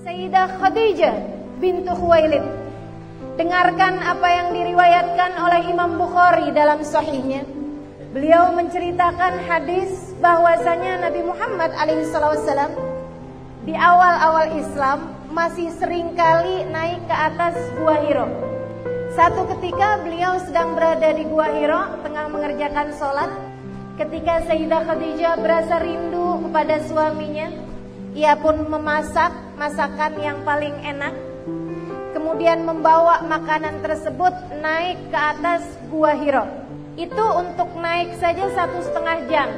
Sayyidah Khadijah bintu Khuwailid. Dengarkan apa yang diriwayatkan oleh Imam Bukhari dalam sahihnya. Beliau menceritakan hadis bahwasanya Nabi Muhammad alaihissalam di awal-awal Islam masih sering kali naik ke atas Gua Hiro. Satu ketika beliau sedang berada di Gua Hiro tengah mengerjakan sholat. Ketika Sayyidah Khadijah berasa rindu kepada suaminya, ia pun memasak masakan yang paling enak. Kemudian membawa makanan tersebut naik ke atas Gua Hiro. Itu untuk naik saja satu setengah jam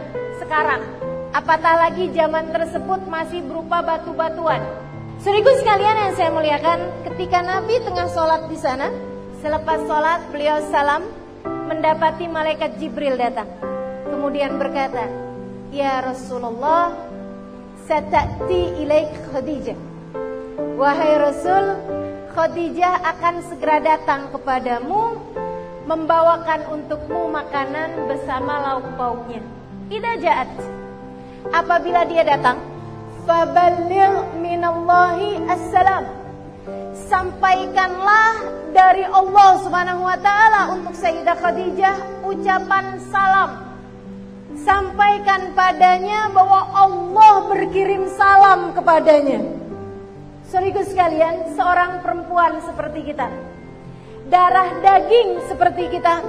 sekarang. Apatah lagi zaman tersebut masih berupa batu-batuan. Seribu sekalian yang saya muliakan, ketika Nabi tengah sholat di sana, selepas sholat beliau salam, mendapati malaikat Jibril datang. Kemudian berkata, Ya Rasulullah, satati ilaik Khadijah. Wahai Rasul, Khadijah akan segera datang kepadamu membawakan untukmu makanan bersama lauk pauknya. Ida jaat. Apabila dia datang, fabalil minallahi assalam. Sampaikanlah dari Allah Subhanahu wa taala untuk Sayyidah Khadijah ucapan salam sampaikan padanya bahwa Allah berkirim salam kepadanya. Serius sekalian, seorang perempuan seperti kita, darah daging seperti kita,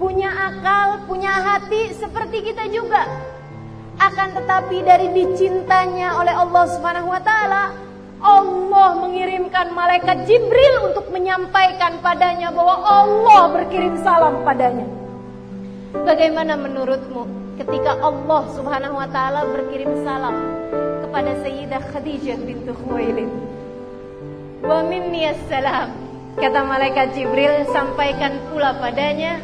punya akal, punya hati seperti kita juga. Akan tetapi dari dicintanya oleh Allah Subhanahu wa taala, Allah mengirimkan malaikat Jibril untuk menyampaikan padanya bahwa Allah berkirim salam padanya. Bagaimana menurutmu? ketika Allah Subhanahu wa taala berkirim salam kepada Sayyidah Khadijah bintu Khuwailid. Wa minni assalam. Kata malaikat Jibril, sampaikan pula padanya,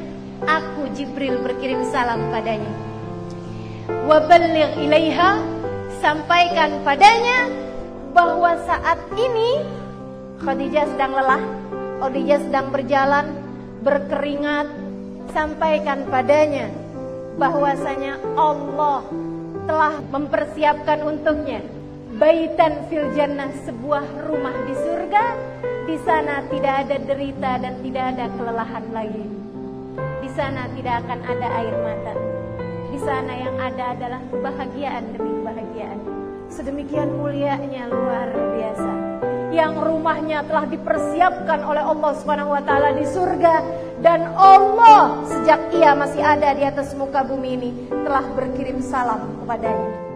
aku Jibril berkirim salam padanya. Wa balligh ilaiha, sampaikan padanya bahwa saat ini Khadijah sedang lelah, Khadijah sedang berjalan, berkeringat, sampaikan padanya bahwasanya Allah telah mempersiapkan untuknya. Baitan fil jannah sebuah rumah di surga. Di sana tidak ada derita dan tidak ada kelelahan lagi. Di sana tidak akan ada air mata. Di sana yang ada adalah kebahagiaan demi kebahagiaan. Sedemikian mulianya luar biasa yang rumahnya telah dipersiapkan oleh Allah Subhanahu wa taala di surga dan Allah sejak ia masih ada di atas muka bumi ini telah berkirim salam kepadanya.